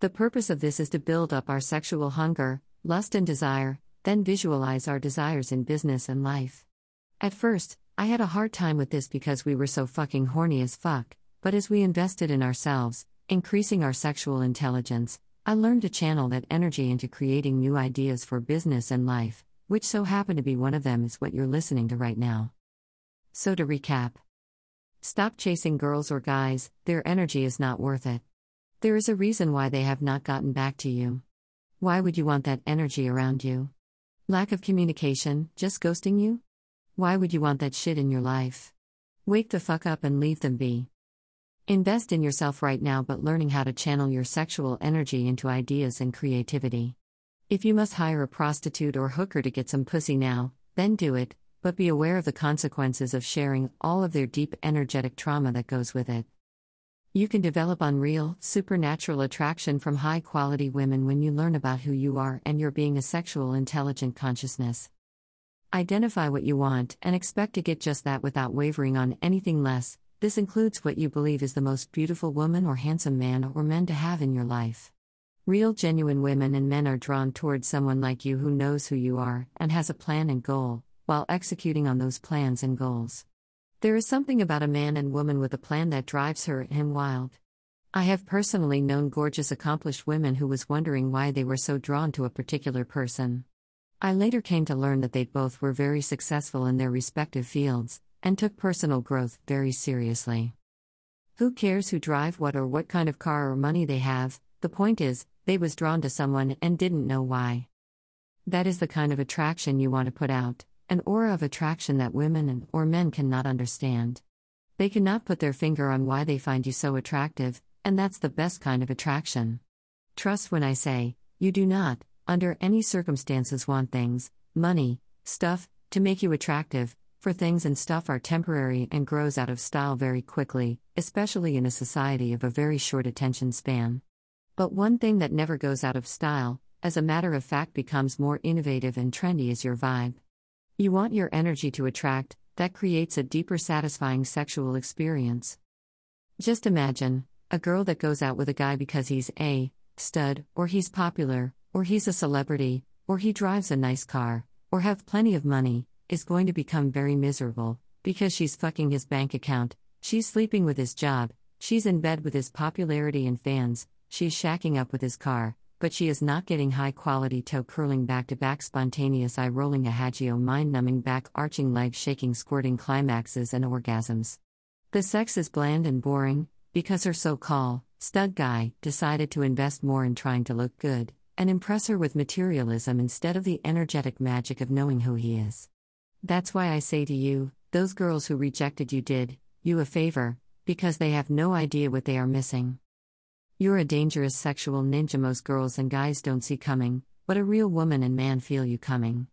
The purpose of this is to build up our sexual hunger, lust, and desire, then visualize our desires in business and life. At first, I had a hard time with this because we were so fucking horny as fuck, but as we invested in ourselves, increasing our sexual intelligence, I learned to channel that energy into creating new ideas for business and life, which so happen to be one of them is what you're listening to right now. So to recap Stop chasing girls or guys, their energy is not worth it. There is a reason why they have not gotten back to you. Why would you want that energy around you? Lack of communication, just ghosting you? Why would you want that shit in your life? Wake the fuck up and leave them be. Invest in yourself right now, but learning how to channel your sexual energy into ideas and creativity. If you must hire a prostitute or hooker to get some pussy now, then do it, but be aware of the consequences of sharing all of their deep energetic trauma that goes with it. You can develop unreal, supernatural attraction from high quality women when you learn about who you are and your being a sexual intelligent consciousness. Identify what you want and expect to get just that without wavering on anything less, this includes what you believe is the most beautiful woman or handsome man or men to have in your life. Real, genuine women and men are drawn towards someone like you who knows who you are and has a plan and goal, while executing on those plans and goals. There is something about a man and woman with a plan that drives her and him wild. I have personally known gorgeous, accomplished women who was wondering why they were so drawn to a particular person. I later came to learn that they both were very successful in their respective fields, and took personal growth very seriously. Who cares who drive what or what kind of car or money they have, the point is, they was drawn to someone and didn't know why. That is the kind of attraction you want to put out, an aura of attraction that women and or men cannot understand. They cannot put their finger on why they find you so attractive, and that's the best kind of attraction. Trust when I say, you do not, under any circumstances, want things, money, stuff, to make you attractive, for things and stuff are temporary and grows out of style very quickly, especially in a society of a very short attention span. But one thing that never goes out of style, as a matter of fact becomes more innovative and trendy is your vibe. You want your energy to attract, that creates a deeper satisfying sexual experience. Just imagine a girl that goes out with a guy because he's a stud, or he's popular, or he's a celebrity, or he drives a nice car, or have plenty of money, is going to become very miserable because she's fucking his bank account, she's sleeping with his job, she's in bed with his popularity and fans, she's shacking up with his car, but she is not getting high quality toe curling back to back spontaneous eye rolling ahegao mind numbing back arching leg shaking squirting climaxes and orgasms. The sex is bland and boring, because her so called stud guy decided to invest more in trying to look good and impress her with materialism instead of the energetic magic of knowing who he is. That's why I say to you, those girls who rejected you did you a favor, because they have no idea what they are missing. You're a dangerous sexual ninja most girls and guys don't see coming, but a real woman and man feel you coming.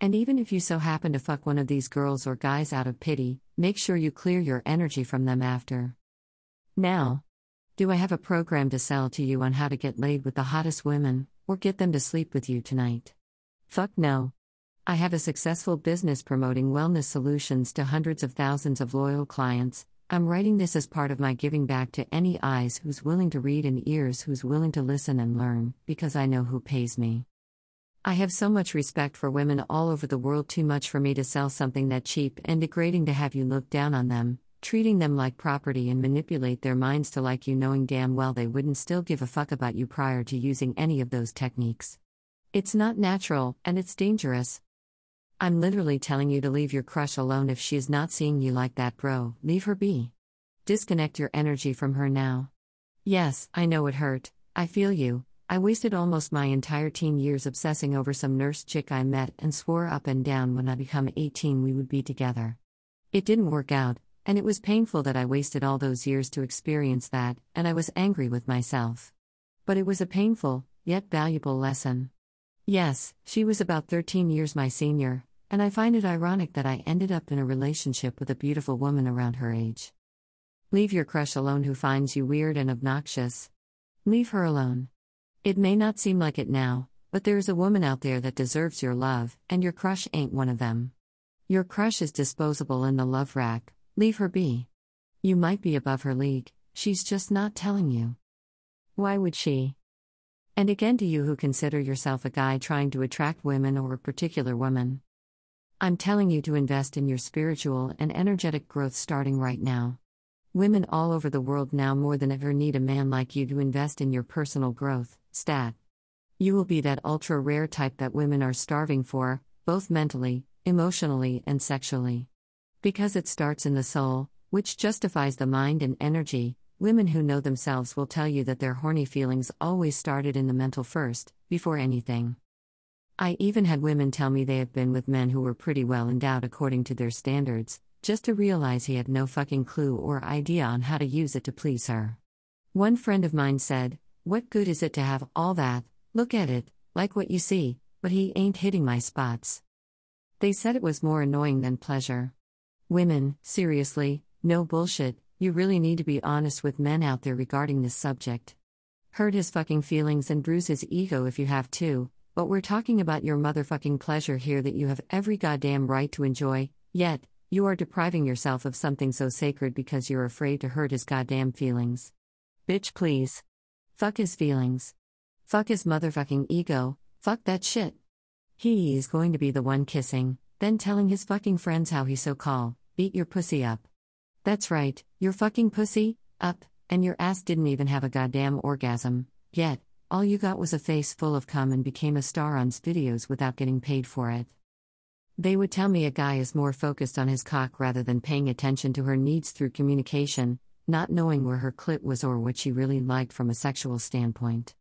And even if you so happen to fuck one of these girls or guys out of pity, make sure you clear your energy from them after. Now, do I have a program to sell to you on how to get laid with the hottest women, or get them to sleep with you tonight? Fuck no. I have a successful business promoting wellness solutions to hundreds of thousands of loyal clients. I'm writing this as part of my giving back to any eyes who's willing to read and ears who's willing to listen and learn, because I know who pays me. I have so much respect for women all over the world, too much for me to sell something that cheap and degrading to have you look down on them, treating them like property and manipulate their minds to like you, knowing damn well they wouldn't still give a fuck about you prior to using any of those techniques. It's not natural, and it's dangerous. I'm literally telling you to leave your crush alone if she is not seeing you like that, bro. Leave her be. Disconnect your energy from her now. Yes, I know it hurt. I feel you. I wasted almost my entire teen years obsessing over some nurse chick I met and swore up and down when I become 18 we would be together. It didn't work out, and it was painful that I wasted all those years to experience that, and I was angry with myself. But it was a painful, yet valuable lesson. Yes, she was about 13 years my senior, and I find it ironic that I ended up in a relationship with a beautiful woman around her age. Leave your crush alone who finds you weird and obnoxious. Leave her alone. It may not seem like it now, but there is a woman out there that deserves your love, and your crush ain't one of them. Your crush is disposable in the love rack, leave her be. You might be above her league, she's just not telling you. Why would she? And again to you who consider yourself a guy trying to attract women or a particular woman. I'm telling you to invest in your spiritual and energetic growth starting right now. Women all over the world now more than ever need a man like you to invest in your personal growth. Stat. You will be that ultra rare type that women are starving for, both mentally, emotionally, and sexually. Because it starts in the soul, which justifies the mind and energy, women who know themselves will tell you that their horny feelings always started in the mental first, before anything. I even had women tell me they have been with men who were pretty well endowed according to their standards, just to realize he had no fucking clue or idea on how to use it to please her. One friend of mine said, What good is it to have all that? Look at it, like what you see, but he ain't hitting my spots. They said it was more annoying than pleasure. Women, seriously, no bullshit, you really need to be honest with men out there regarding this subject. Hurt his fucking feelings and bruise his ego if you have to, but we're talking about your motherfucking pleasure here that you have every goddamn right to enjoy, yet, you are depriving yourself of something so sacred because you're afraid to hurt his goddamn feelings. Bitch, please. Fuck his feelings. Fuck his motherfucking ego, fuck that shit. He is going to be the one kissing, then telling his fucking friends how he so call, beat your pussy up. That's right, your fucking pussy, up, and your ass didn't even have a goddamn orgasm, yet, all you got was a face full of cum and became a star on videos without getting paid for it. They would tell me a guy is more focused on his cock rather than paying attention to her needs through communication, not knowing where her clit was or what she really liked from a sexual standpoint.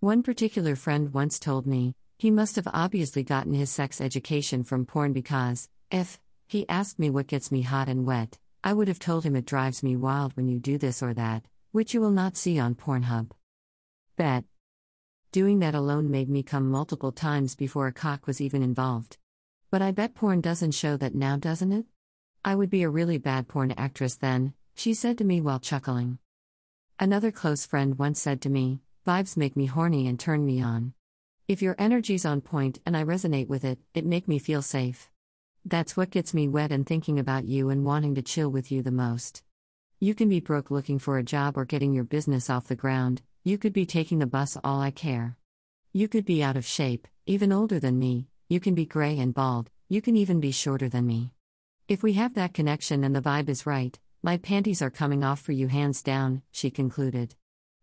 One particular friend once told me, he must have obviously gotten his sex education from porn because, if he asked me what gets me hot and wet, I would have told him it drives me wild when you do this or that, which you will not see on Pornhub. Bet. Doing that alone made me come multiple times before a cock was even involved. But I bet porn doesn't show that now, doesn't it? I would be a really bad porn actress then, she said to me while chuckling. Another close friend once said to me, Vibes make me horny and turn me on. If your energy's on point and I resonate with it, it make me feel safe. That's what gets me wet and thinking about you and wanting to chill with you the most. You can be broke looking for a job or getting your business off the ground, you could be taking the bus all I care. You could be out of shape, even older than me, you can be gray and bald, you can even be shorter than me. If we have that connection and the vibe is right, my panties are coming off for you hands down, she concluded.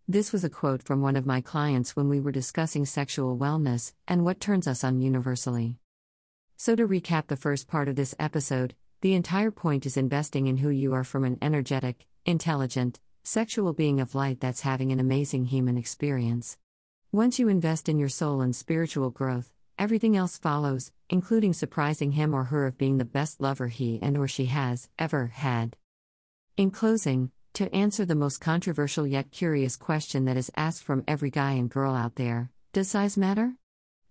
This was a quote from one of my clients when we were discussing sexual wellness and what turns us on universally. So, to recap the first part of this episode, the entire point is investing in who you are from an energetic, intelligent, sexual being of light that's having an amazing human experience. Once you invest in your soul and spiritual growth, everything else follows, including surprising him or her of being the best lover he and or she has ever had. In closing, to answer the most controversial yet curious question that is asked from every guy and girl out there Does size matter?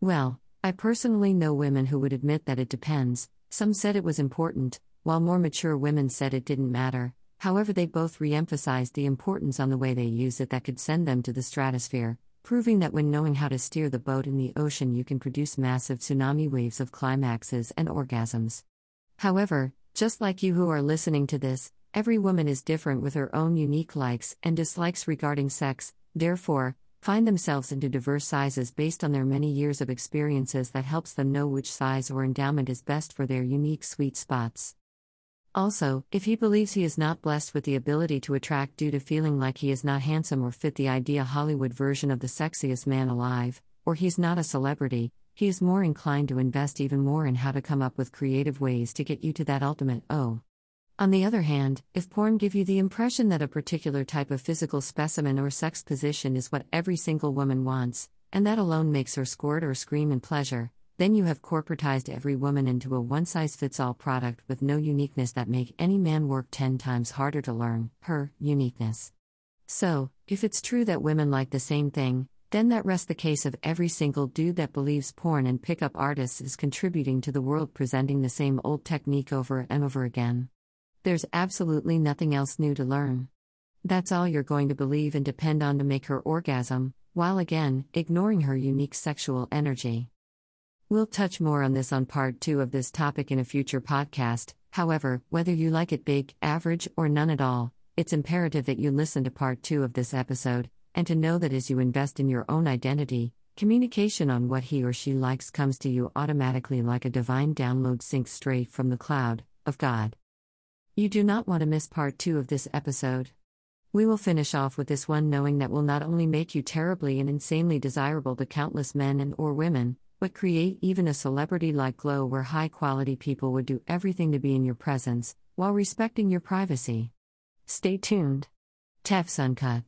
Well, I personally know women who would admit that it depends. Some said it was important, while more mature women said it didn't matter. However, they both re emphasized the importance on the way they use it that could send them to the stratosphere, proving that when knowing how to steer the boat in the ocean, you can produce massive tsunami waves of climaxes and orgasms. However, just like you who are listening to this, Every woman is different with her own unique likes and dislikes regarding sex, therefore, find themselves into diverse sizes based on their many years of experiences that helps them know which size or endowment is best for their unique sweet spots. Also, if he believes he is not blessed with the ability to attract due to feeling like he is not handsome or fit the idea Hollywood version of the sexiest man alive, or he's not a celebrity, he is more inclined to invest even more in how to come up with creative ways to get you to that ultimate oh. On the other hand, if porn give you the impression that a particular type of physical specimen or sex position is what every single woman wants, and that alone makes her squirt or scream in pleasure, then you have corporatized every woman into a one-size-fits-all product with no uniqueness that make any man work 10 times harder to learn, her uniqueness. So, if it's true that women like the same thing, then that rests the case of every single dude that believes porn and pickup artists is contributing to the world presenting the same old technique over and over again. There's absolutely nothing else new to learn. That's all you're going to believe and depend on to make her orgasm, while again, ignoring her unique sexual energy. We'll touch more on this on part 2 of this topic in a future podcast. However, whether you like it big, average, or none at all, it's imperative that you listen to part 2 of this episode, and to know that as you invest in your own identity, communication on what he or she likes comes to you automatically like a divine download syncs straight from the cloud of God. You do not want to miss part two of this episode. We will finish off with this one knowing that will not only make you terribly and insanely desirable to countless men and or women, but create even a celebrity-like glow where high-quality people would do everything to be in your presence while respecting your privacy. Stay tuned. Tefs Uncut.